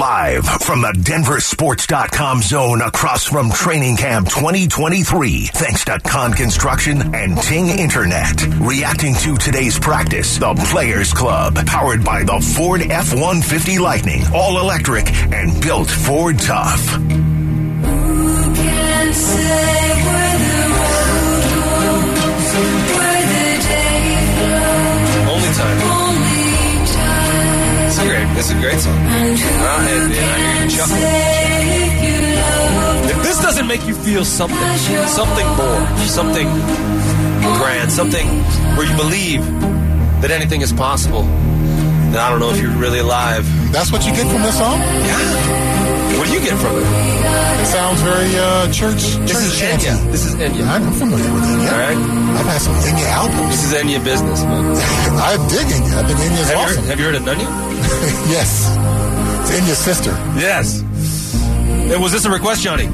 Live from the DenverSports.com zone across from Training Camp 2023, thanks to Kahn Construction and Ting Internet. Reacting to today's practice, the Players Club, powered by the Ford F 150 Lightning, all electric and built Ford tough. It's a great. A great song. And who Ah, and- and I hear you can say you If this doesn't make you feel something, something more, something grand, something where you believe that anything is possible, then I don't know if you're really alive. That's what you get from this song? Yeah. What do you get from it? It sounds very uh, church, This church is chanty. Enya. This is Enya. I'm familiar with Enya. All right. I've had some Enya albums. This is Enya business, man. I dig Enya. I think Enya's Have you, awesome. heard, have you heard of Nunya? yes. It's Enya's sister. Yes. Hey, was this a request, Johnny?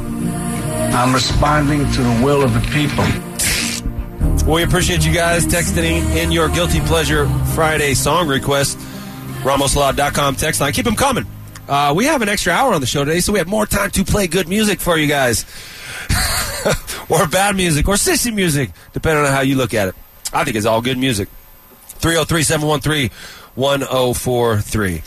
I'm responding to the will of the people. Well, we appreciate you guys texting in your guilty pleasure Friday song request. RamosLaw.com text line. Keep them coming. Uh, we have an extra hour on the show today, so we have more time to play good music for you guys. or bad music, or sissy music, depending on how you look at it. I think it's all good music. 303 713 1043.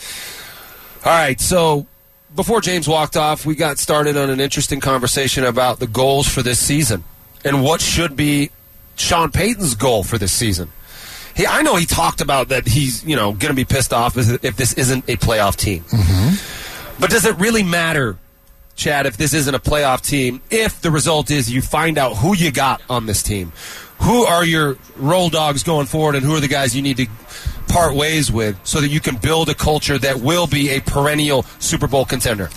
All right, so before James walked off, we got started on an interesting conversation about the goals for this season and what should be Sean Payton's goal for this season. He, I know he talked about that he's you know going to be pissed off if this isn't a playoff team. Mm-hmm. But does it really matter, Chad, if this isn't a playoff team? If the result is you find out who you got on this team, who are your roll dogs going forward, and who are the guys you need to part ways with, so that you can build a culture that will be a perennial Super Bowl contender.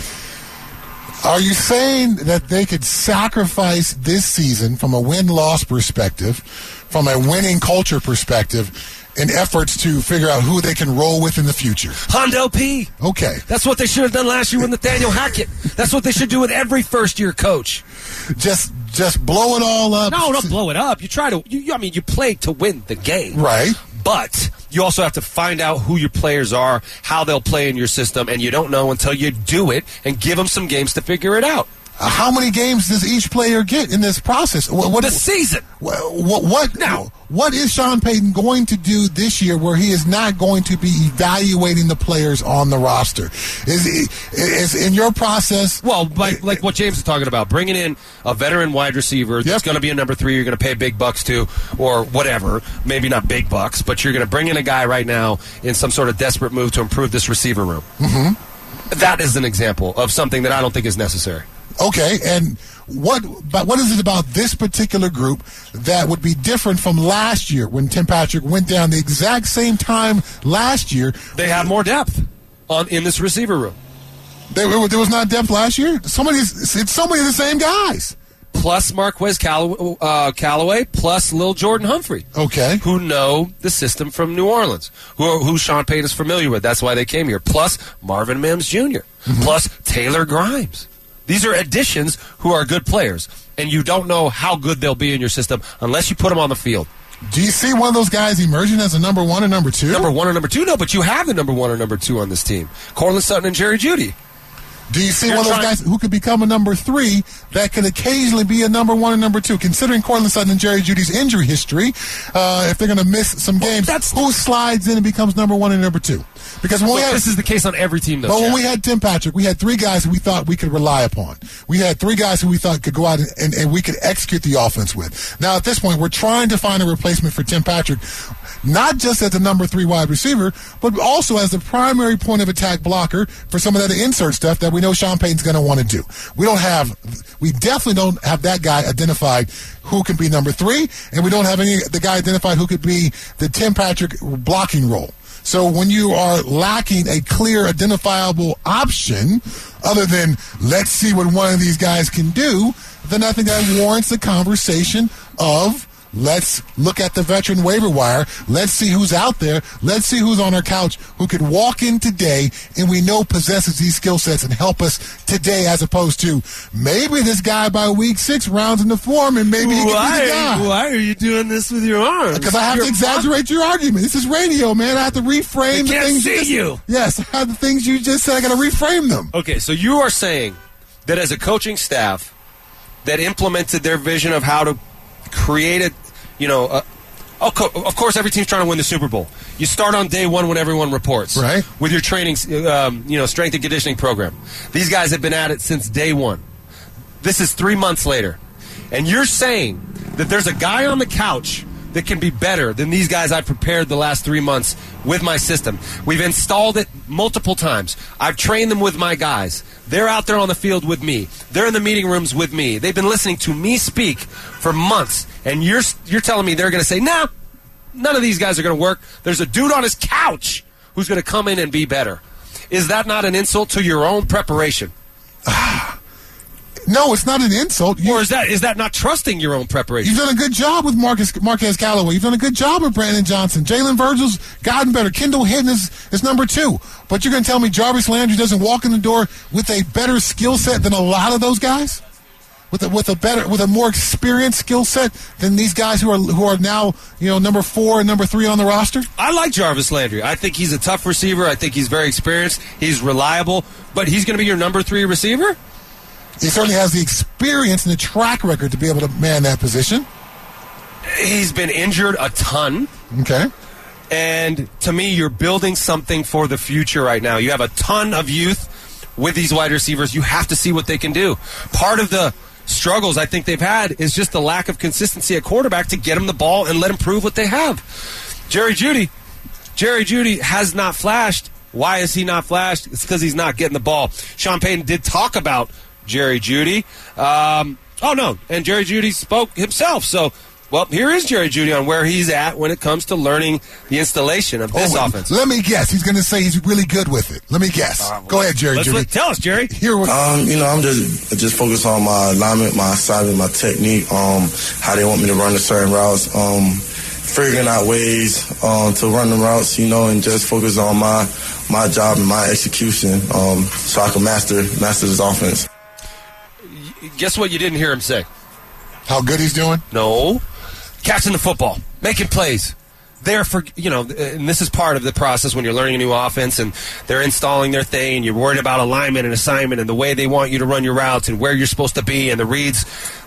Are you saying that they could sacrifice this season from a win loss perspective, from a winning culture perspective, in efforts to figure out who they can roll with in the future? Hondo P. Okay. That's what they should have done last year with Nathaniel Hackett. That's what they should do with every first year coach. Just just blow it all up. No, don't blow it up. You try to. You, I mean, you play to win the game, Right. But you also have to find out who your players are, how they'll play in your system, and you don't know until you do it and give them some games to figure it out. Uh, How many games does each player get in this process? What, what The season. What, what, what Now- What is Sean Payton going to do this year where he is not going to be evaluating the players on the roster? Is is in your process? Well, like, like what James is talking about, bringing in a veteran wide receiver that's Yep. going to be a number three, you're going to pay big bucks to, or whatever. Maybe not big bucks, but you're going to bring in a guy right now in some sort of desperate move to improve this receiver room. Mm-hmm. That is an example of something that I don't think is necessary. Okay, and what but what is it about this particular group that would be different from last year when Tim Patrick went down the exact same time last year? They have more depth on in this receiver room. There, there was not depth last year. So many, it's so many of the same guys. plus Marquez Callaway, uh, Callaway, plus Lil Jordan Humphrey, Okay. who know the system from New Orleans, who, who Sean Payton is familiar with. That's why they came here. Plus Marvin Mims junior plus Taylor Grimes. These are additions who are good players, and you don't know how good they'll be in your system unless you put them on the field. Do you see one of those guys emerging as a number one or number two? Number one or number two, no, but you have the number one or number two on this team: Courtland Sutton and Jerry Jeudy. Do you see You're one of those guys who could become a number three that could occasionally be a number one or number two? Considering Courtland Sutton and Jerry Jeudy's injury history, uh, if they're going to miss some games, that's- who slides in and becomes number one and number two? Because when we had this is the case on every team, though. But when we had Tim Patrick, we had three guys who we thought we could rely upon. We had three guys who we thought could go out and, and, and we could execute the offense with. Now, at this point, we're trying to find a replacement for Tim Patrick, not just as the number three wide receiver, but also as the primary point of attack blocker for some of that insert stuff that we know Sean Payton's going to want to do. We don't have, we definitely don't have that guy identified who can be number three, and we don't have any the guy identified who could be the Tim Patrick blocking role. So when you are lacking a clear, identifiable option, other than let's see what one of these guys can do, then I think that warrants the conversation of Let's look at the veteran waiver wire. Let's see who's out there. Let's see who's on our couch who could walk in today and we know possesses these skill sets and help us today as opposed to maybe this guy by week six rounds in the form and maybe he can be the guy. why are you doing this with your arms? Because I have You're to exaggerate your argument. This is radio, man. I have to reframe They the can't things see just, you. Yes, I have the things you just said. I got to reframe them. Okay, so you are saying that as a coaching staff that implemented their vision of how to create a, you know, oh, of course, every team's trying to win the Super Bowl. You start on day one when everyone reports, Right. With your training, um, you know, strength and conditioning program. These guys have been at it since day one. This is three months later, and you're saying that there's a guy on the couch that can be better than these guys I've prepared the last three months with my system. We've installed it multiple times. I've trained them with my guys. They're out there on the field with me. They're in the meeting rooms with me. They've been listening to me speak for months, and you're you're telling me they're going to say, "Nah, none of these guys are going to work." There's a dude on his couch who's going to come in and be better. Is that not an insult to your own preparation? No, it's not an insult. You, Or is that is that not trusting your own preparation? You've done a good job with Marcus Marquez Callaway. You've done a good job with Brandon Johnson. Jalen Virgil's gotten better. Kendall Hinton is, is number two. But you're going to tell me Jarvis Landry doesn't walk in the door with a better skill set than a lot of those guys? With a, with a better with a more experienced skill set than these guys who are who are now you know number four and number three on the roster. I like Jarvis Landry. I think he's a tough receiver. I think he's very experienced. He's reliable. But he's going to be your number three receiver? He certainly has the experience and the track record to be able to man that position. He's been injured a ton. Okay. And to me, you're building something for the future right now. You have a ton of youth with these wide receivers. You have to see what they can do. Part of the struggles I think they've had is just the lack of consistency at quarterback to get them the ball and let them prove what they have. Jerry Jeudy, Jerry Jeudy has not flashed. Why is he not flashed? It's because he's not getting the ball. Sean Payton did talk about Jerry Jeudy. Um, oh no, and Jerry Jeudy spoke himself. So, well, here is Jerry Jeudy on where he's at when it comes to learning the installation of this Oh, offense. Let me guess. He's going to say he's really good with it. Let me guess. Go ahead, Jerry. Let's Jeudy. let- tell us, Jerry. Here we Um, you know, I'm just just focused on my alignment, my assignment, my technique, um, how they want me to run the certain routes, um, figuring out ways um, to run the routes, you know, and just focus on my my job and my execution, um, so I can master master this offense. Guess what you didn't hear him say? how good he's doing. No. Catching the football, making plays. They're for you know, and this is part of the process when you're learning a new offense and they're installing their thing and you're worried about alignment and assignment and the way they want you to run your routes and where you're supposed to be and the reads.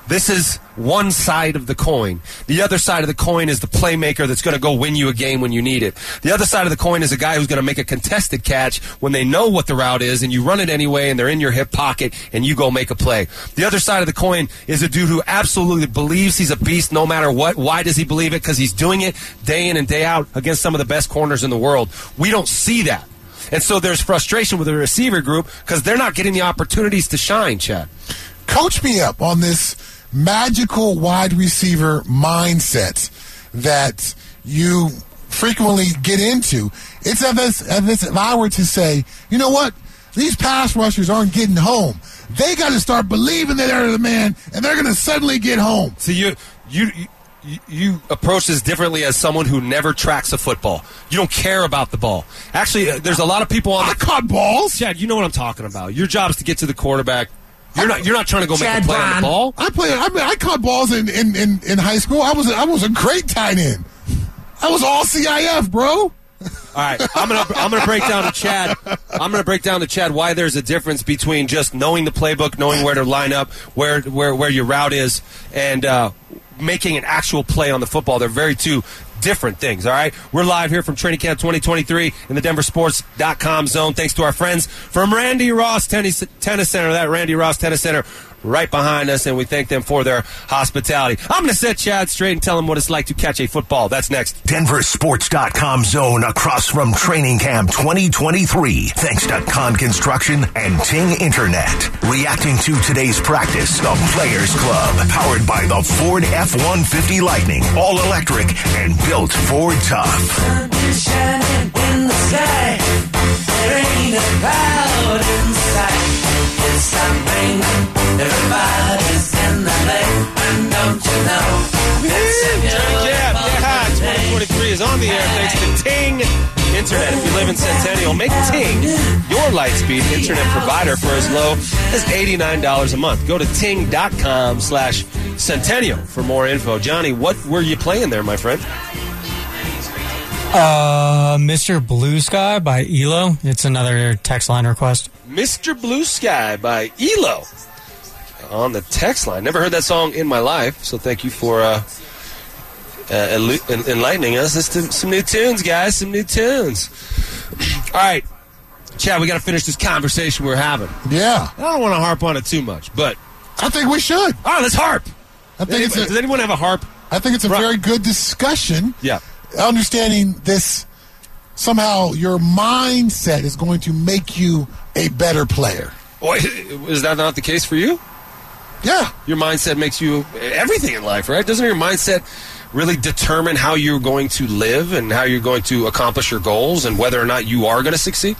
This is one side of the coin. The other side of the coin is the playmaker that's going to go win you a game when you need it. The other side of the coin is a guy who's going to make a contested catch when they know what the route is and you run it anyway and they're in your hip pocket and you go make a play. The other side of the coin is a dude who absolutely believes he's a beast no matter what. Why does he believe it? Because he's doing it day in and day out against some of the best corners in the world. We don't see that. And so there's frustration with the receiver group because they're not getting the opportunities to shine, Chad. Coach me up on this magical wide receiver mindset that you frequently get into. It's as if, as if I were to say, you know what? These pass rushers aren't getting home. They got to start believing that they're the man, and they're going to suddenly get home. So you you you, you approach this differently as someone who never tracks a football. You don't care about the ball. Actually, uh, there's a lot of people on I the caught balls. Chad. You know what I'm talking about. Your job is to get to the quarterback. You're not. You're not trying to go Chad make a play on the ball. I played. I, mean, I caught balls in, in, in, in high school. I was a, I was a great tight end. I was all CIF, bro. All right, I'm gonna I'm gonna break down to Chad. I'm gonna break down to Chad why there's a difference between just knowing the playbook, knowing where to line up, where where where your route is, and uh, making an actual play on the football. They're very two different things. All right, we're live here from Training Camp 2023 in the DenverSports.com zone. Thanks to our friends from Randy Ross Tennis Tennis Center. That Randy Ross Tennis Center right behind us, and we thank them for their hospitality. I'm gonna set Chad straight and tell him what it's like to catch a football. That's next. DenverSports.com zone across from Training Camp 2023. Thanks to Kahn Construction and Ting Internet. Reacting to today's practice, the Players Club, powered by the Ford F-150 Lightning, all electric and built for tough is champagne. Everybody's in the lake, and don't you know? Yeah, 2023 is on the air thanks to Ting Internet. If you live in Centennial, make Ting your Lightspeed internet provider for as low as $89 a month. Go to ting.com slash Centennial for more info. Johnny, what were you playing there, my friend? Uh, Mr. Blue Sky by Elo. It's another text line request. Mr. Blue Sky by Elo on the text line. Never heard that song in my life, so thank you for uh, uh, enlightening us. It's some- new tunes, guys. Some new tunes. All right, Chad, we got to finish this conversation we're having. Yeah, I don't want to harp on it too much, but I think we should. all right, let's harp. I think it's Does a, anyone have a harp? I think it's a very good discussion. Yeah. Understanding this, somehow your mindset is going to make you a better player. Boy, is that not the case for you? Yeah. Your mindset makes you everything in life, right? Doesn't your mindset really determine how you're going to live and how you're going to accomplish your goals and whether or not you are going to succeed?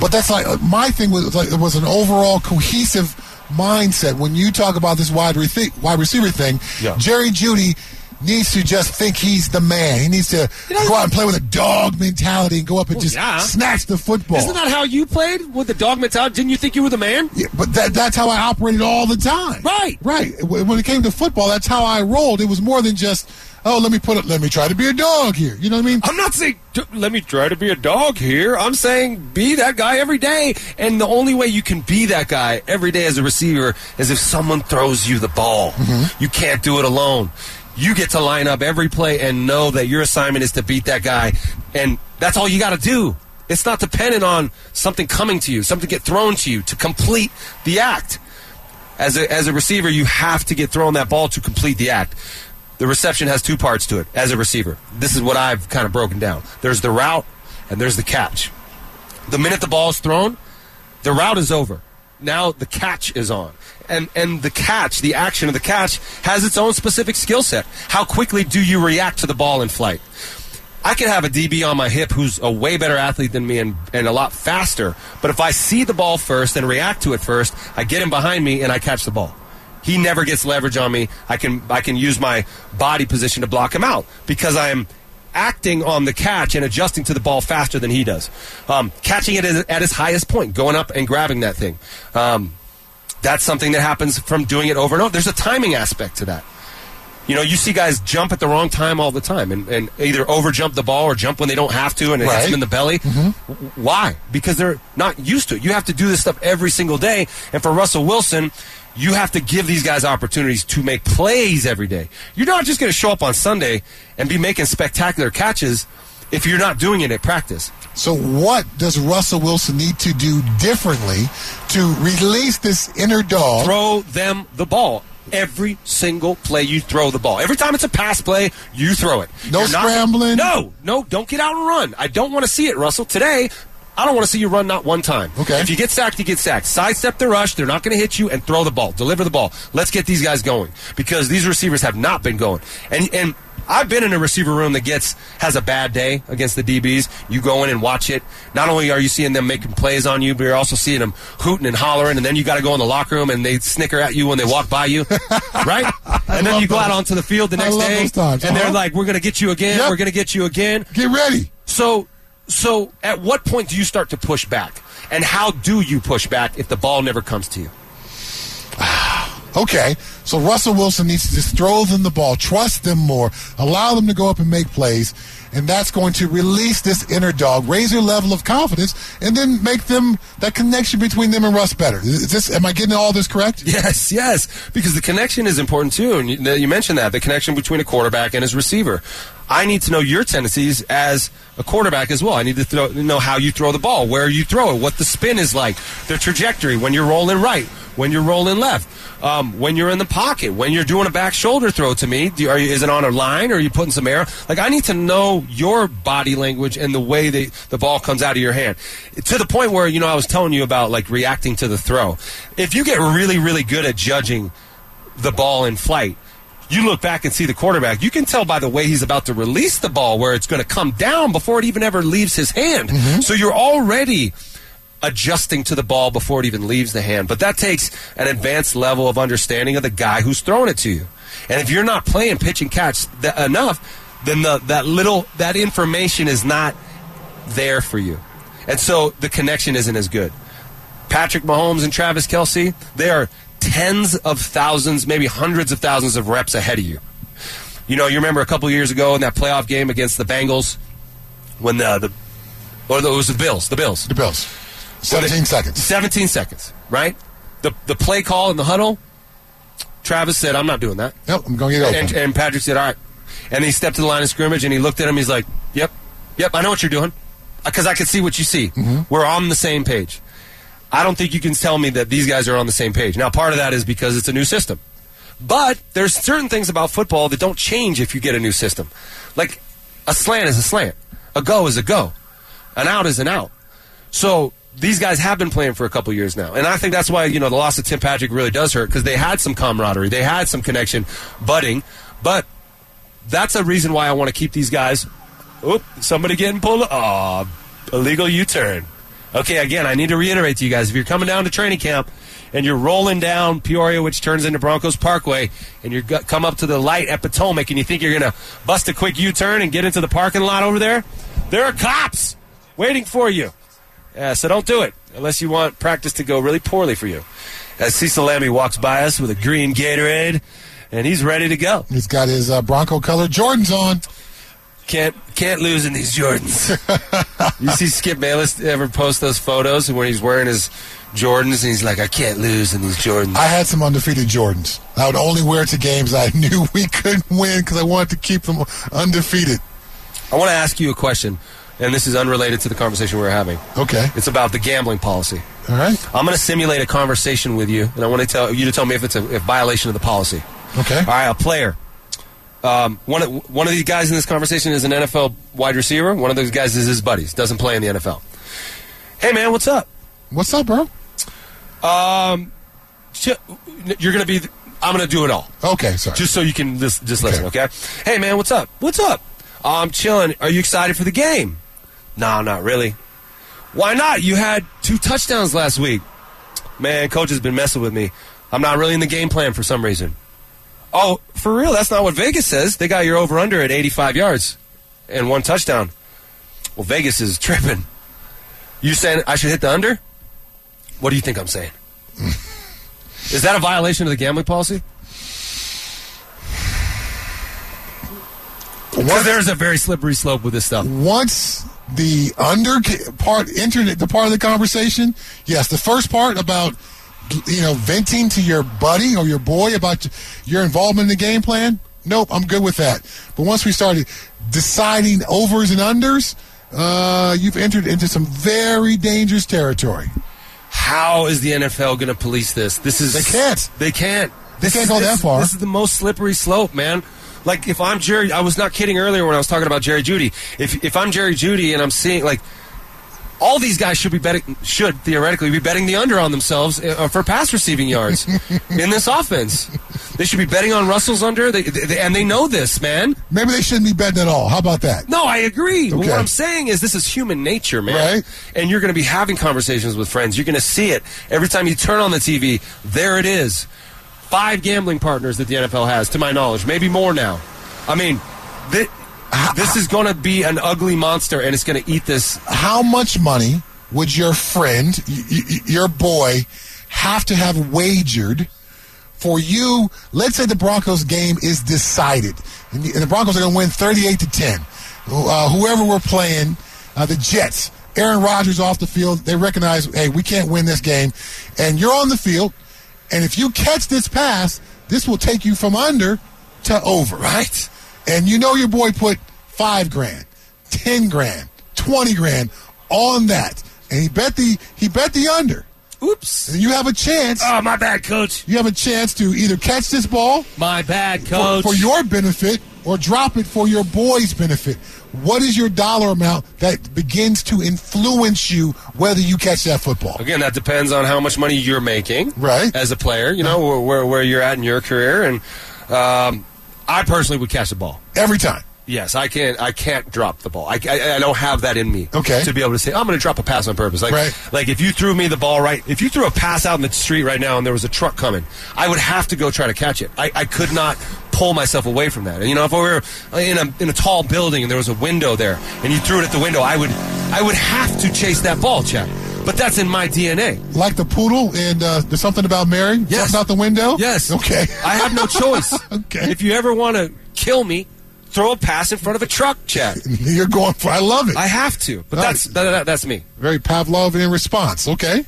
But that's like uh, my thing was like it was an overall cohesive mindset. When you talk about this wide re- wide receiver thing, Yeah. Jerry Jeudy needs to just think he's the man. He needs to go out and play with a dog mentality and go up and Well, just yeah. snatch the football. Isn't that how you played with the dog mentality? Didn't you think you were the man? Yeah, but that, that's how I operated all the time. Right. Right. When when it came to football, that's how I rolled. It was more than just, oh, let me put it, let me try to be a dog here. You know what I mean? I'm not saying let me try to be a dog here. I'm saying be that guy every day. And the only way you can be that guy every day as a receiver is if someone throws you the ball. Mm-hmm. You can't do it alone. You get to line up every play and know that your assignment is to beat that guy. And that's all you got to do. It's not dependent on something coming to you, something get thrown to you to complete the act. As a, as a receiver, you have to get thrown that ball to complete the act. The reception has two parts to it as a receiver. This is what I've kind of broken down. There's the route and there's the catch. The minute the ball is thrown, the route is over. Now the catch is on. And and the catch, the action of the catch has its own specific skill set. How quickly do you react to the ball in flight? I could have a DB on my hip who's a way better athlete than me and, and a lot faster. But if I see the ball first and react to it first, I get him behind me and I catch the ball. He never gets leverage on me. I can I can use my body position to block him out because I am acting on the catch and adjusting to the ball faster than he does. Um, catching it at at its highest point, going up and grabbing that thing. Um, that's something that happens from doing it over and over. There's a timing aspect to that. You know, you see guys jump at the wrong time all the time and, and either over jump the ball or jump when they don't have to and it hits them in the belly. W- Why? Because they're not used to it. You have to do this stuff every single day. And for Russell Wilson, you have to give these guys opportunities to make plays every day. You're not just going to show up on Sunday and be making spectacular catches if you're not doing it at practice. So, what does Russell Wilson need to do differently to release this inner dog? throw them the ball. Every single play you throw the ball. Every time it's a pass play, you throw it. No You're not- scrambling? no, no, don't get out and run. I don't want to see it, Russell. Today, I don't want to see you run not one time. Okay. If you get sacked, you get sacked. Sidestep the rush. They're not going to hit you and throw the ball. Deliver the ball. Let's get these guys going because these receivers have not been going. And and I've been in a receiver room that gets has a bad day against the DBs. You go in and watch it. Not only are you seeing them making plays on you, but you're also seeing them hooting and hollering. And then you got to go in the locker room and they snicker at you when they walk by you, right? And then you go out onto the field the next day, those times. and they're Uh-huh. like, "We're going to get you again. Yep. We're going to get you again." Get ready. So, so at what point do you start to push back? And how do you push back if the ball never comes to you? Okay, so Russell Wilson needs to just throw them the ball, trust them more, allow them to go up and make plays, and that's going to release this inner dog, raise your level of confidence, and then make them that connection between them and Russ better. Is this? Am I getting all this correct? Yes, yes, because the connection is important too, and you, you mentioned that the connection between a quarterback and his receiver. I need to know your tendencies as a quarterback as well. I need to throw, know how you throw the ball, where you throw it, what the spin is like, the trajectory when you're rolling right, when you're rolling left, um, when you're in the pocket, when you're doing a back shoulder throw to me. Do, are you, is it on a line or are you putting some air? Like I need to know your body language and the way that the ball comes out of your hand to the point where you know I was telling you about like reacting to the throw. If you get really really good at judging the ball in flight. You look back and see the quarterback. You can tell by the way he's about to release the ball where it's going to come down before it even ever leaves his hand. So you're already adjusting to the ball before it even leaves the hand. But that takes an advanced level of understanding of the guy who's throwing it to you. And if you're not playing pitch and catch th- enough, then the, that little that information is not there for you. And so the connection isn't as good. Patrick Mahomes and Travis Kelce, they are tens of thousands, maybe hundreds of thousands of reps ahead of you. You know, you remember a couple years ago in that playoff game against the Bengals when the, the or it was the Bills, the Bills. The Bills. 17 seconds. 17 seconds, right? The the play call in the huddle, Travis said, I'm not doing that. Yep, I'm going to get open. And, and Patrick said, all right. And he stepped to the line of scrimmage and he looked at him. He's like, yep, yep, I know what you're doing. Because I can see what you see. Mm-hmm. We're on the same page. I don't think you can tell me that these guys are on the same page. Now, part of that is because it's a new system. But there's certain things about football that don't change if you get a new system. Like a slant is a slant, a go is a go, an out is an out. So these guys have been playing for a couple years now, and I think that's why you know the loss of Tim Patrick really does hurt because they had some camaraderie, they had some connection, budding, but that's a reason why I want to keep these guys. Oop, somebody getting pulled. Oh, illegal U-turn. Okay, again, I need to reiterate to you guys: if you're coming down to training camp and you're rolling down Peoria, which turns into Broncos Parkway, and you come up to the light at Potomac, and you think you're going to bust a quick U-turn and get into the parking lot over there, there are cops waiting for you. Yeah, so don't do it unless you want practice to go really poorly for you. As Cecil Lammey walks by us with a green Gatorade, and he's ready to go. He's got his uh, Bronco colored Jordans on. Can't can't lose in these Jordans. you see Skip Bayless ever post those photos where he's wearing his Jordans and he's like, I can't lose in these Jordans. I had some undefeated Jordans. I would only wear it to games I knew we couldn't win because I wanted to keep them undefeated. I want to ask you a question, and this is unrelated to the conversation we were having. Okay. It's about the gambling policy. All right. I'm going to simulate a conversation with you, and I want to tell you to tell me if it's a if violation of the policy. Okay. All right, a player. Um, one of one of these guys in this conversation is an NFL wide receiver. One of those guys is his buddies. Doesn't play in the NFL. Hey man, what's up? What's up, bro? Um, you're gonna be. I'm gonna do it all. Okay, sorry. Just so you can just, just listen, okay? Hey man, what's up? What's up? I'm chilling. Are you excited for the game? No, not really. Why not? You had two touchdowns last week. Man, coach has been messing with me. I'm not really in the game plan for some reason. Oh, for real? That's not what Vegas says. They got your over under at 85 yards and one touchdown. Well, Vegas is tripping. You saying I should hit the under? What do you think I'm saying? is that a violation of the gambling policy? Because there's a very slippery slope with this stuff. Once the under part entered the part of the conversation, yes, the first part about you know venting to your buddy or your boy about your involvement in the game plan, nope, I'm good with that. But once we started deciding overs and unders, uh, you've entered into some very dangerous territory. How is the NFL going to police this? This is They can't. They can't. They This can't go that far. This is the most slippery slope, man. Like if I'm Jerry, I was not kidding earlier when I was talking about Jerry Jeudy. If if I'm Jerry Jeudy and I'm seeing like all these guys should be betting should theoretically be betting the under on themselves uh, for pass receiving yards in this offense. They should be betting on Russell's under, they, they, and they know this, man. Maybe they shouldn't be betting at all. How about that? No, I agree. Okay. What I'm saying is this is human nature, man. Right. And you're going to be having conversations with friends. You're going to see it every time you turn on the TV. There it is. Five gambling partners that the NFL has, to my knowledge, maybe more now. I mean, thi- this is going to be an ugly monster, and it's going to eat this. How much money would your friend, y- y- your boy, have to have wagered for you? Let's say the Broncos game is decided, and the, and the Broncos are going to win 38 to 10. Uh, whoever we're playing, uh, the Jets, Aaron Rodgers off the field, they recognize, hey, we can't win this game, and you're on the field, and if you catch this pass, this will take you from under to over, right? And you know your boy put five grand, ten grand, twenty grand on that, and he bet the he bet the under. Oops. And you have a chance. Oh, my bad, coach. You have a chance to either catch this ball My bad, for, coach. for your benefit or drop it for your boy's benefit. What is your dollar amount that begins to influence you whether you catch that football? Again, that depends on how much money you're making, Right. As a player, you know where where, where you're at in your career, and um, I personally would catch the ball. Every time. Yes, I can't. I can't drop the ball. I, I, I don't have that in me. Okay. To be able to say I'm going to drop a pass on purpose. Like, Right. like if you threw me the ball right, if you threw a pass out in the street right now and there was a truck coming, I would have to go try to catch it. I, I could not pull myself away from that. And you know, if I were in a in a tall building and there was a window there and you threw it at the window, I would I would have to chase that ball, Chad. But that's in my DNA. Like the poodle and uh, there's something about Mary? Yes. Something out the window? Yes. Okay. I have no choice. Okay. If you ever want to kill me, throw a pass in front of a truck, Chad. You're going for I love it. I have to. But that's that, that- that's me. Very Pavlovian response. Okay.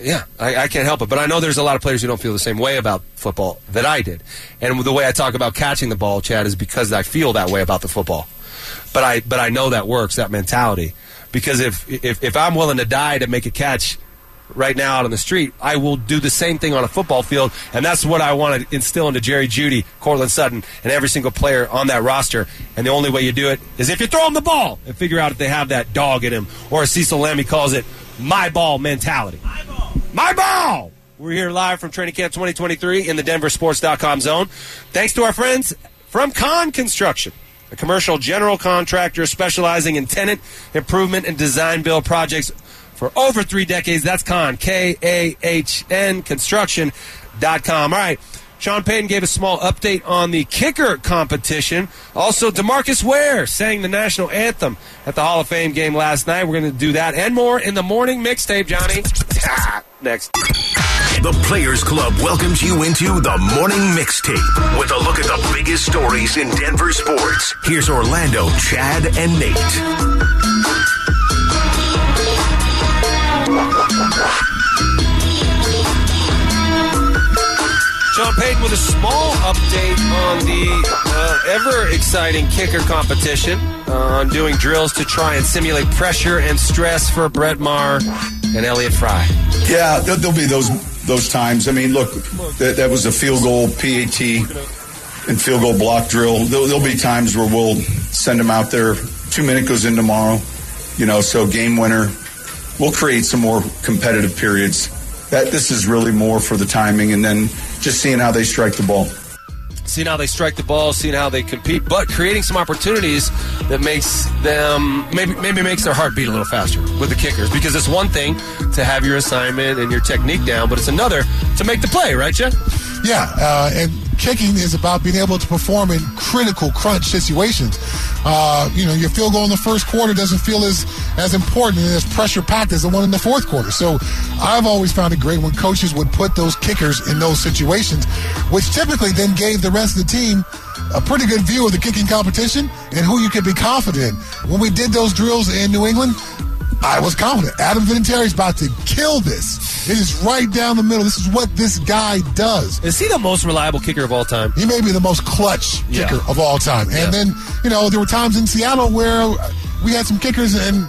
Yeah, I, I can't help it. But I know there's a lot of players who don't feel the same way about football that I did. And the way I talk about catching the ball, Chad, is because I feel that way about the football. But I but I know that works, that mentality. Because if if, if I'm willing to die to make a catch right now out on the street, I will do the same thing on a football field. And that's what I want to instill into Jerry Jeudy, Courtland Sutton, and every single player on that roster. And the only way you do it is if you throw them the ball and figure out if they have that dog in him. Or as Cecil Lammey calls it, my ball mentality. My ball! We're here live from Training Camp 2023 in the DenverSports.com zone. Thanks to our friends from Kahn Construction, a commercial general contractor specializing in tenant improvement and design build projects for over three decades. That's Kahn, K A H N, construction.com. All right. Sean Payton gave a small update on the kicker competition. Also, DeMarcus Ware sang the national anthem at the Hall of Fame game last night. We're going to do that and more in the morning mixtape, Johnny. Ah, next. The Players Club welcomes you into the morning mixtape with a look at the biggest stories in Denver sports. Here's Orlando, Chad, and Nate. Sean Payton with a small update on the uh, ever exciting kicker competition, uh, on doing drills to try and simulate pressure and stress for Brett Maher and Elliott Fry. Yeah, there- there'll be those those times. I mean, look, that, that was a field goal PAT and field goal block drill. There'll, there'll be times where we'll send them out there. Two minute goes in tomorrow, you know. So game winner. We'll create some more competitive periods. That this is really more for the timing, and then just seeing how they strike the ball. seeing how they strike the ball, seeing how they compete, but creating some opportunities that makes them maybe maybe makes their heart beat a little faster with the kickers. Because it's one thing to have your assignment and your technique down, but it's another to make the play, right, Jeff? Yeah, uh, and kicking is about being able to perform in critical crunch situations. Uh, you know, your field goal in the first quarter doesn't feel as as important and as pressure packed as the one in the fourth quarter. So, I've always found it great when coaches would put those kickers in those situations, which typically then gave the rest of the team a pretty good view of the kicking competition and who you could be confident in. When we did those drills in New England, I was confident. Adam Vinatieri's about to kill this. It is right down the middle. This is what this guy does. Is he the most reliable kicker of all time? He may be the most clutch Yeah. kicker of all time. And Yeah. then, you know, there were times in Seattle where we had some kickers, and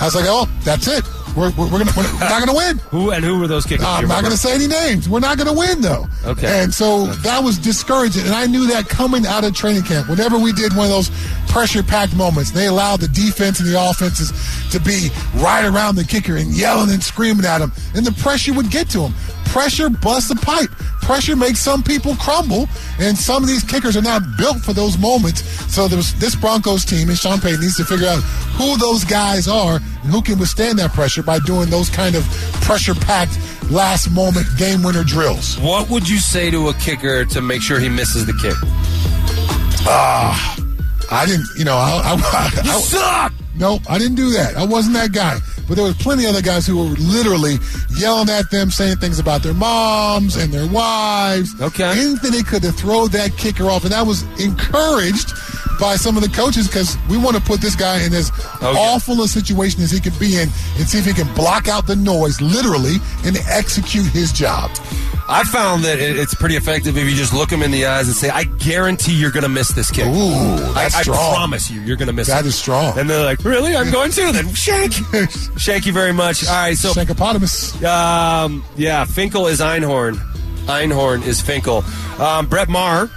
I was like, oh, that's it. We're, we're, we're, gonna, we're not going to win. Who and who were those kickers? I'm not going to say any names. We're not going to win, though. Okay. And so that was discouraging. And I knew that coming out of training camp, whenever we did one of those pressure packed moments, they allowed the defense and the offenses to be right around the kicker and yelling and screaming at him. And the pressure would get to him. Pressure busts a pipe. Pressure makes some people crumble, and some of these kickers are not built for those moments. So there's, this Broncos team and Sean Payton needs to figure out who those guys are and who can withstand that pressure by doing those kind of pressure-packed, last-moment game-winner drills. What would you say to a kicker to make sure he misses the kick? Ah, I didn't. You know, I, I, I, I Suck! Nope, I didn't do that. I wasn't that guy. But there was plenty of other guys who were literally yelling at them, saying things about their moms and their wives. Okay. Anything they could to throw that kicker off. And that was encouraged by some of the coaches because we want to put this guy in as Okay. awful a situation as he can be in and see if he can block out the noise, literally, and execute his job. I found that it's pretty effective if you just look him in the eyes and say, "I guarantee you're going to miss this kick." Ooh, that's I, I strong. promise you, you're going to miss That it. is strong. And they're like, "Really? I'm going to." Then shake, shake you very much. All right, so Shankopotamus. um, yeah, Finkel is Einhorn. Einhorn is Finkel. Um, Brett Maher,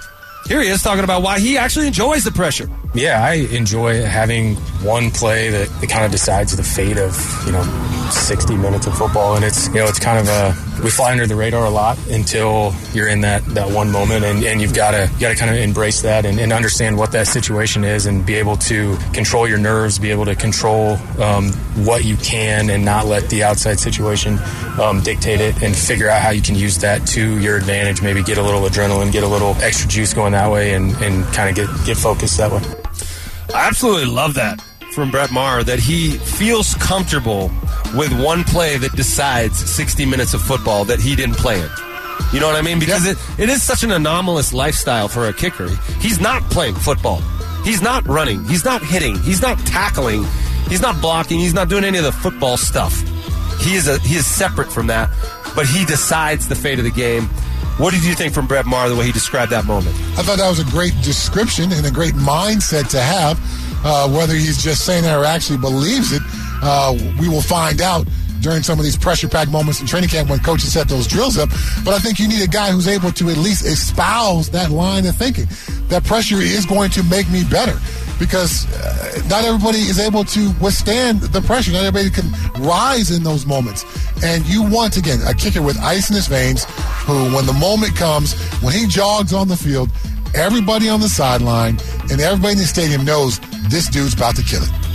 here he is talking about why he actually enjoys the pressure. Yeah, I enjoy having one play that, that kind of decides the fate of you know 60 minutes of football, and it's you know it's kind of a we fly under the radar a lot until you're in that, that one moment, and, and you've got to got to kind of embrace that and, and understand what that situation is, and be able to control your nerves, be able to control um, what you can, and not let the outside situation um, dictate it, and figure out how you can use that to your advantage. Maybe get a little adrenaline, get a little extra juice going that way, and, and kind of get get focused that way. I absolutely love that. from Brett Maher that he feels comfortable with one play that decides 60 minutes of football that he didn't play in. You know what I mean? Because it, it is such an anomalous lifestyle for a kicker. He's not playing football. He's not running. He's not hitting. He's not tackling. He's not blocking. He's not doing any of the football stuff. He is a he is separate from that, but he decides the fate of the game. What did you think from Brett Maher the way he described that moment? I thought that was a great description and a great mindset to have. Uh, whether he's just saying that or actually believes it, uh, we will find out during some of these pressure packed moments in training camp when coaches set those drills up. But I think you need a guy who's able to at least espouse that line of thinking. That pressure is going to make me better because uh, not everybody is able to withstand the pressure. Not everybody can rise in those moments. And you want, again, a kicker with ice in his veins who, when the moment comes, when he jogs on the field, everybody on the sideline and everybody in the stadium knows this dude's about to kill it.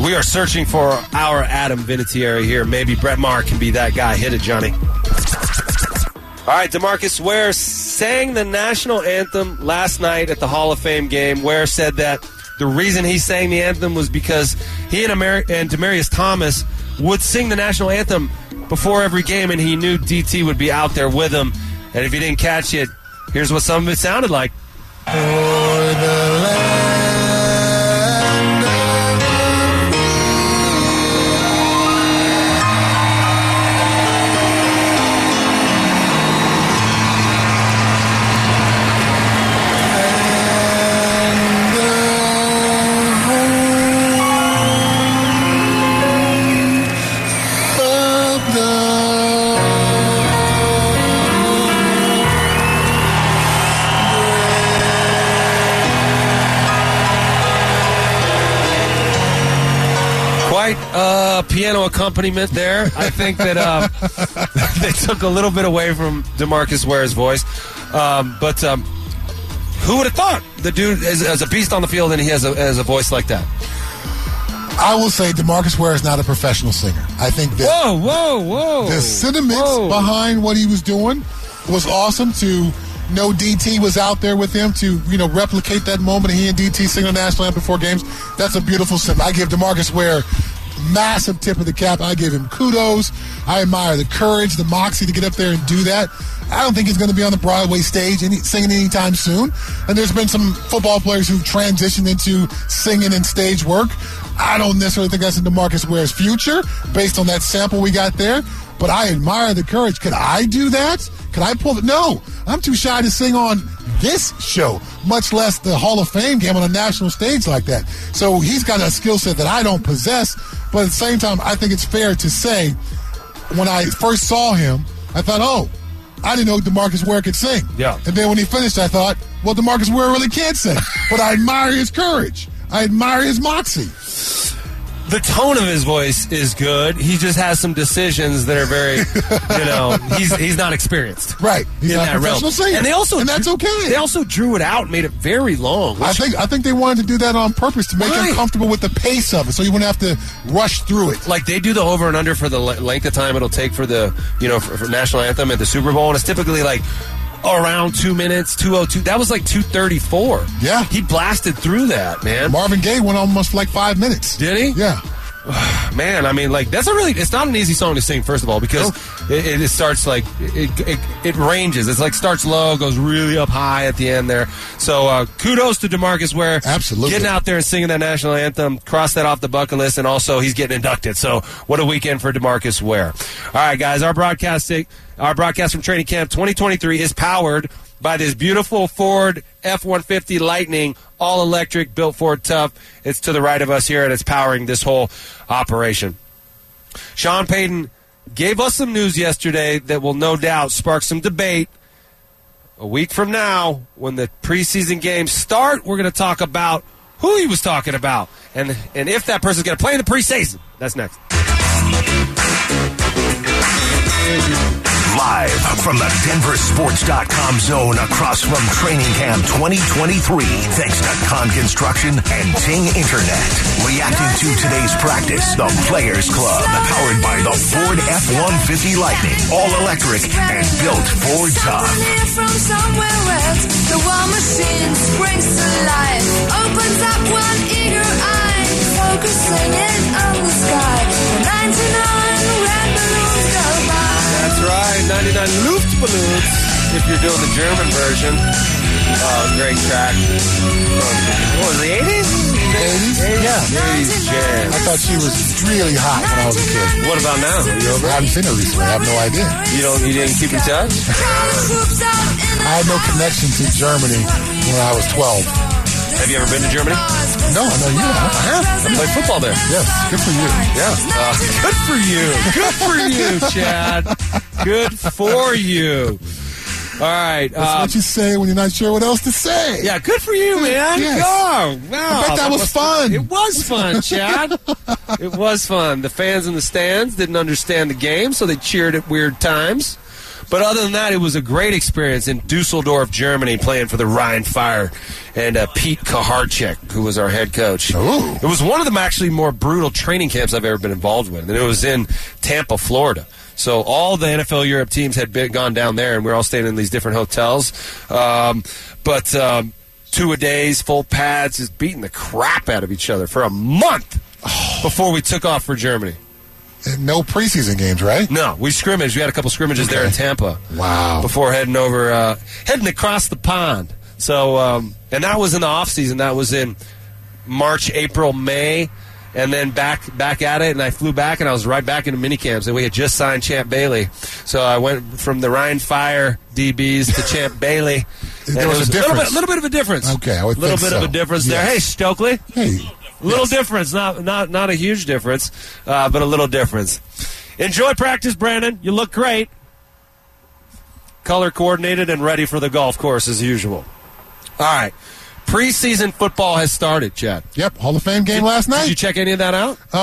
We are searching for our Adam Vinatieri here. Maybe Brett Maher can be that guy. Hit it, Johnny. All right, DeMarcus Ware sang the national anthem last night at the Hall of Fame game. Ware said that the reason he sang the anthem was because he and, Amer- and Demaryius Thomas would sing the national anthem before every game, and he knew DT would be out there with him. And if you didn't catch it, here's what some of it sounded like. Piano accompaniment there. I think that uh, they took a little bit away from DeMarcus Ware's voice. Um, but um, who would have thought the dude is, is a beast on the field and he has a, has a voice like that? I will say DeMarcus Ware is not a professional singer. I think that Whoa, whoa, whoa. the sentiments Whoa. behind what he was doing was awesome to know DT was out there with him to, you know, replicate that moment he and DT singing the national anthem before games. That's a beautiful sentiment. I give Demarcus Ware massive tip of the cap. I give him kudos. I admire the courage, the moxie to get up there and do that. I don't think he's going to be on the Broadway stage any, singing anytime soon. And there's been some football players who've transitioned into singing and stage work. I don't necessarily think that's in DeMarcus Ware's future based on that sample we got there. But I admire the courage. Could I do that? Could I pull it? No, I'm too shy to sing on this show, much less the Hall of Fame game on a national stage like that. So he's got a skill set that I don't possess. But at the same time, I think it's fair to say when I first saw him, I thought, oh, I didn't know DeMarcus Ware could sing. Yeah. And then when he finished, I thought, well, DeMarcus Ware really can't sing. but I admire his courage. I admire his moxie. The tone of his voice is good. He just has some decisions that are very, you know, he's he's not experienced. Right. He's in that realm. professional singer. And they also And that's okay. They also drew it out, made it very long. I think I think they wanted to do that on purpose to make Right. him comfortable with the pace of it, so you wouldn't have to rush through it. like they do the over and under for the le- length of time it'll take for the you know for, for national anthem at the Super Bowl, and it's typically like around two minutes, two oh two. That was like two thirty four. Yeah. he blasted through that man. Marvin Gaye went almost like five minutes. Did he? Yeah. Man, I mean, like that's a really. It's not an easy song to sing. First of all, because it, it starts like it, it it ranges. It's like starts low, goes really up high at the end there. So uh, kudos to DeMarcus Ware, Absolutely. getting out there and singing that national anthem. Cross that off the bucket list, and also he's getting inducted. So what a weekend for DeMarcus Ware. All right, guys, our broadcasting, our broadcast from Training Camp 2023 is powered by this beautiful Ford F-150 Lightning, all electric, built Ford tough. It's to the right of us here, and it's powering this whole operation. Sean Payton gave us some news yesterday that will no doubt spark some debate. A week from now, when the preseason games start, we're going to talk about who he was talking about and and if that person's going to play in the preseason. That's next. Live from the DenverSports.com zone across from Training Camp 2023. Thanks to Kahn Construction and Ting Internet. Reacting to today's practice, the Players Club, powered by the Ford F-150 Lightning, all electric and built for tough. Somewhere else, the war by. That's right, 99 Luftballons. If you're doing the German version, uh, great track from what was the 80s? 80s? Yeah. 80s jam. I thought she was really hot when I was a kid. What about now? Are you over? I haven't seen her recently. I have no idea. You don't. You didn't keep in touch. I had no connection to Germany when I was 12. Have you ever been to Germany? No, I know you have. I have. I played football there. Yes, good for you. Yeah. Uh, good for you. Good for you, Chad. Good for you. All right. That's Uh, what you say when you're not sure what else to say. yeah, good for you, man. Yes. Oh, wow. I bet that was fun. It was fun, Chad. it was fun. The fans in the stands didn't understand the game, so they cheered at weird times. But other than that, it was a great experience in Dusseldorf, Germany, playing for the Rhine Fire and uh, Pete Kuharchek, who was our head coach. Ooh. It was one of the actually more brutal training camps I've ever been involved with, and it was in Tampa, Florida. So all the NFL Europe teams had been, gone down there, and we are all staying in these different hotels. Um, but um, two a days, full pads, just beating the crap out of each other for a month before we took off for Germany. No preseason games, right? No, we scrimmaged. We had a couple scrimmages there in Tampa. Wow. Before heading over, uh, heading across the pond. So, um, and that was in the off season. That was in March, April, May, and then back back at it. And I flew back, and I was right back into minicamps. And we had just signed Champ Bailey, so I went from the Rhine Fire DBs to Champ Bailey. There it was a little bit, little bit of a difference. Okay, I would little bit of a difference there. Hey, Stokley. Hey. Little difference, not not not a huge difference, uh, but a little difference. Enjoy practice, Brandon. You look great. Color coordinated and ready for the golf course as usual. All right, preseason football has started, Chad. Yep, Hall of Fame game last night. Did you check any of that out? uh,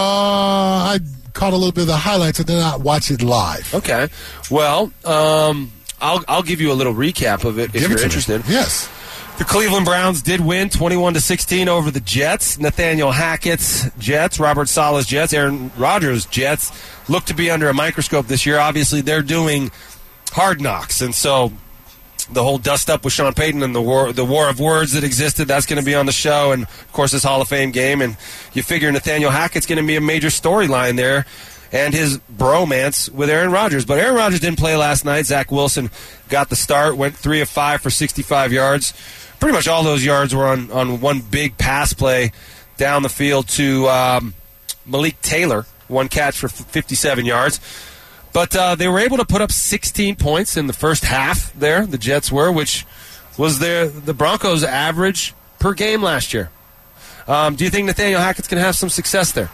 I caught a little bit of the highlights. I did not watch it live. Okay. Well, um, I'll I'll give you a little recap of it if Give you're me. interested. Yes. The Cleveland Browns did win 21 to 16 over the Jets. Nathaniel Hackett's Jets, Robert Saleh's Jets, Aaron Rodgers' Jets look to be under a microscope this year. Obviously, they're doing hard knocks, and so the whole dust up with Sean Payton and the war the war of words that existed that's going to be on the show, and of course this Hall of Fame game. And you figure Nathaniel Hackett's going to be a major storyline there. And his bromance with Aaron Rodgers. But Aaron Rodgers didn't play last night. Zach Wilson got the start, went three of five for 65 yards. Pretty much all those yards were on, on one big pass play down the field to um, Malik Taylor, one catch for 57 yards. But uh, they were able to put up 16 points in the first half there, the Jets were, which was their the Broncos' average per game last year. Um, do you think Nathaniel Hackett's going to have some success there?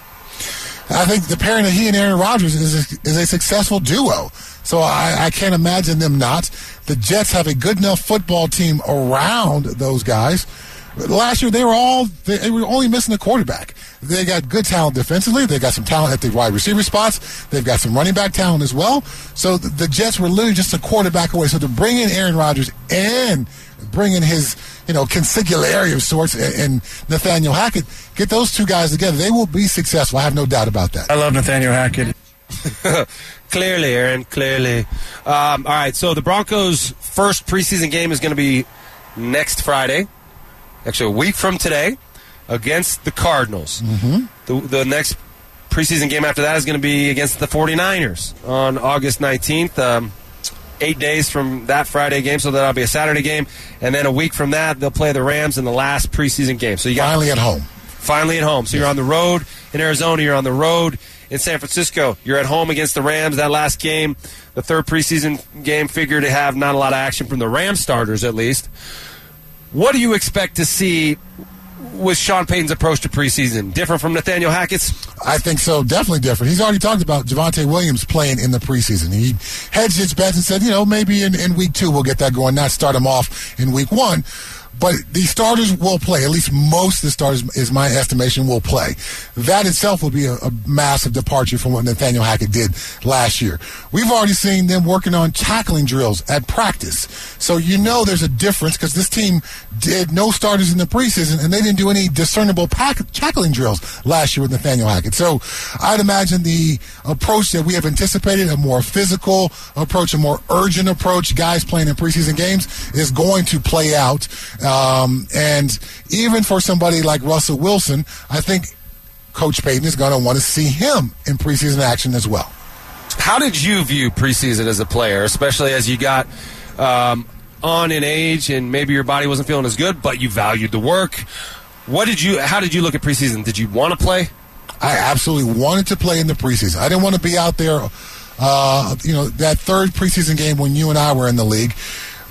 I think the pairing of he and Aaron Rodgers is a, is a successful duo. So I, I can't imagine them not. The Jets have a good enough football team around those guys. Last year they were all they, were only missing a quarterback. They got good talent defensively. They got some talent at the wide receiver spots. They've got some running back talent as well. So the, the Jets were literally just a quarterback away. So to bring in Aaron Rodgers and bring in his you know consigliere of sorts and Nathaniel Hackett, get those two guys together. They will be successful. I have no doubt about that. I love Nathaniel Hackett. clearly, Aaron, clearly. Um, all right, so the Broncos' first preseason game is going to be next Friday, actually a week from today, against the Cardinals. Mm-hmm. The, the next preseason game after that is going to be against the 49ers on August 19th. Um, eight days from that Friday game, so that'll be a Saturday game. And then a week from that, they'll play the Rams in the last preseason game. So you got Finally at home. finally at home. So you're on the road in Arizona, you're on the road in San Francisco. You're at home against the Rams. That last game, the third preseason game, figure to have not a lot of action from the Rams starters at least. What do you expect to see with Sean Payton's approach to preseason? Different from Nathaniel Hackett's? I think so. Definitely different. He's already talked about Javonte Williams playing in the preseason. He hedged his bets and said, you know, maybe in, in week two we'll get that going, not start him off in week one. But the starters will play. At least most of the starters, is my estimation, will play. That itself will be a, a massive departure from what Nathaniel Hackett did last year. We've already seen them working on tackling drills at practice. So you know there's a difference because this team did no starters in the preseason and they didn't do any discernible pack, tackling drills last year with Nathaniel Hackett. So I'd imagine the approach that we have anticipated, a more physical approach, a more urgent approach, guys playing in preseason games, is going to play out. Um, and even for somebody like Russell Wilson, I think Coach Payton is going to want to see him in preseason action as well. How did you view preseason as a player, especially as you got um, on in age and maybe your body wasn't feeling as good, but you valued the work? What did you? How did you look at preseason? Did you want to play? I absolutely wanted to play in the preseason. I didn't want to be out there. Uh, you know, that third preseason game when you and I were in the league,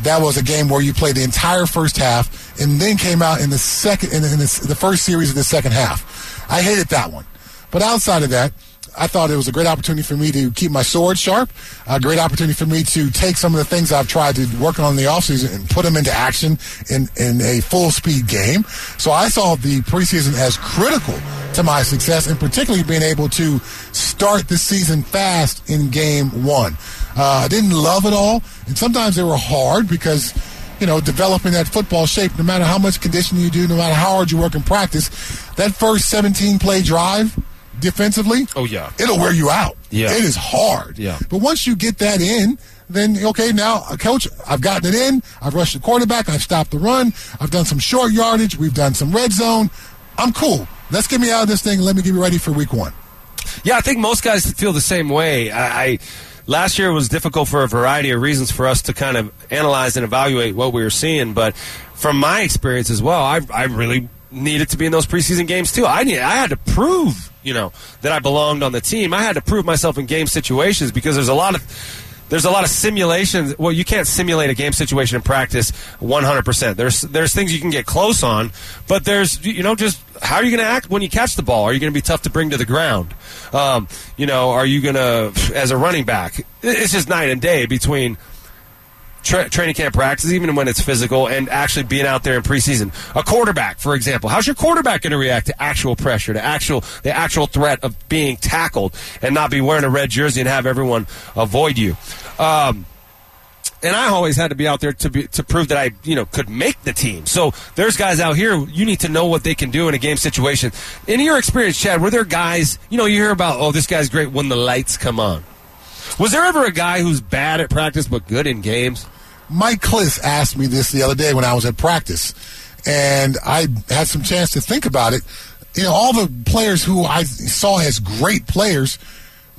that was a game where you played the entire first half and then came out in the second in, the, in the, the first series of the second half. I hated that one. But outside of that, I thought it was a great opportunity for me to keep my sword sharp, a great opportunity for me to take some of the things I've tried to work on in the offseason and put them into action in, in a full speed game. So I saw the preseason as critical to my success and particularly being able to start the season fast in game one. Uh, I didn't love it all, and sometimes they were hard because you know, developing that football shape, no matter how much conditioning you do, no matter how hard you work in practice, that first 17 play drive defensively, Oh yeah. it'll wear you out. Yeah. It is hard. Yeah. But once you get that in, then okay, now uh, coach, I've gotten it in. I've rushed the quarterback. I've stopped the run. I've done some short yardage. We've done some red zone. I'm cool. Let's get me out of this thing. and Let me get me ready for week one. Yeah, I think most guys feel the same way. I, I last year was difficult for a variety of reasons for us to kind of analyze and evaluate what we were seeing, but from my experience as well, I, I really needed to be in those preseason games too. I need, I had to prove, you know, that I belonged on the team. I had to prove myself in game situations because there's a lot of there's a lot of simulations. Well, you can't simulate a game situation in practice 100%. There's there's things you can get close on, but there's you know just how are you going to act when you catch the ball? Are you going to be tough to bring to the ground? Um, you know, are you going to as a running back? It's just night and day between tra- training camp practice, even when it's physical, and actually being out there in preseason. A quarterback, for example, how's your quarterback going to react to actual pressure, to actual the actual threat of being tackled, and not be wearing a red jersey and have everyone avoid you? Um, and I always had to be out there to be to prove that I you know could make the team. So there's guys out here you need to know what they can do in a game situation. In your experience, Chad, were there guys you know you hear about oh this guy's great when the lights come on. Was there ever a guy who's bad at practice but good in games? Mike Klis asked me this the other day when I was at practice, and I had some chance to think about it. You know, all the players who I saw as great players,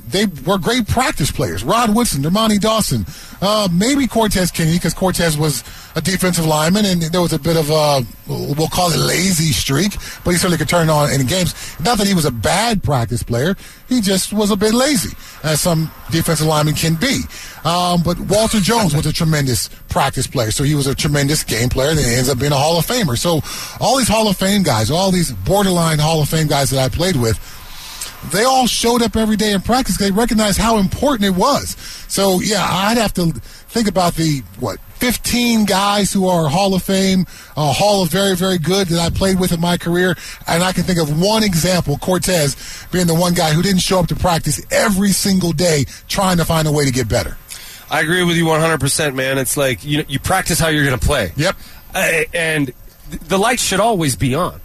they were great practice players. Rod Woodson, Dermontti Dawson, uh, maybe Cortez Kennedy, because Cortez was a defensive lineman, and there was a bit of a, we'll call it lazy streak, but he certainly could turn on in games. Not that he was a bad practice player, he just was a bit lazy, as some defensive linemen can be. Um, but Walter Jones was a tremendous practice player, so he was a tremendous game player that he ends up being a Hall of Famer. So all these Hall of Fame guys, all these borderline Hall of Fame guys that I played with, they all showed up every day in practice. They recognized how important it was. So yeah, I'd have to think about the what 15 guys who are Hall of Fame, uh, Hall of Very Very Good that I played with in my career, and I can think of one example, Cortez being the one guy who didn't show up to practice every single day trying to find a way to get better. I agree with you 100%, man. It's like you you practice how you're going to play. Yep. Uh, and the lights should always be on.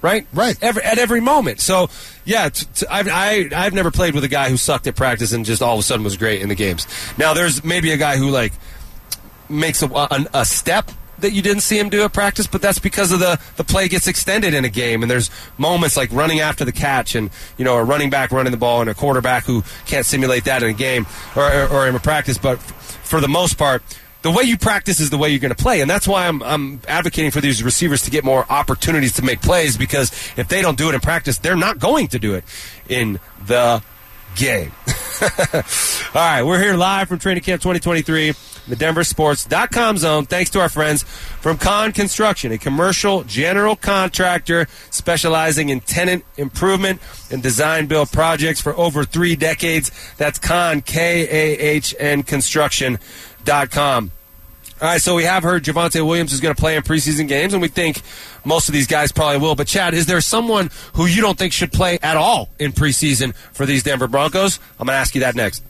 Right, right, every, at every moment. So, yeah, t- t- I've I, I've never played with a guy who sucked at practice and just all of a sudden was great in the games. Now, there's maybe a guy who like makes a, a, a step that you didn't see him do at practice, but that's because of the the play gets extended in a game, and there's moments like running after the catch, and you know a running back running the ball, and a quarterback who can't simulate that in a game or, or, or in a practice. But f- for the most part, the way you practice is the way you're going to play, and that's why I'm I'm advocating for these receivers to get more opportunities to make plays because if they don't do it in practice, they're not going to do it in the game. All right, we're here live from Training Camp 2023, the DenverSports.com zone. Thanks to our friends from Kahn Construction, a commercial general contractor specializing in tenant improvement and design build projects for over three decades. That's Kahn, K A H N Construction.com. All right, so we have heard Javonte Williams is going to play in preseason games, and we think most of these guys probably will. But, Chad, is there someone who you don't think should play at all in preseason for these Denver Broncos? I'm going to ask you that next.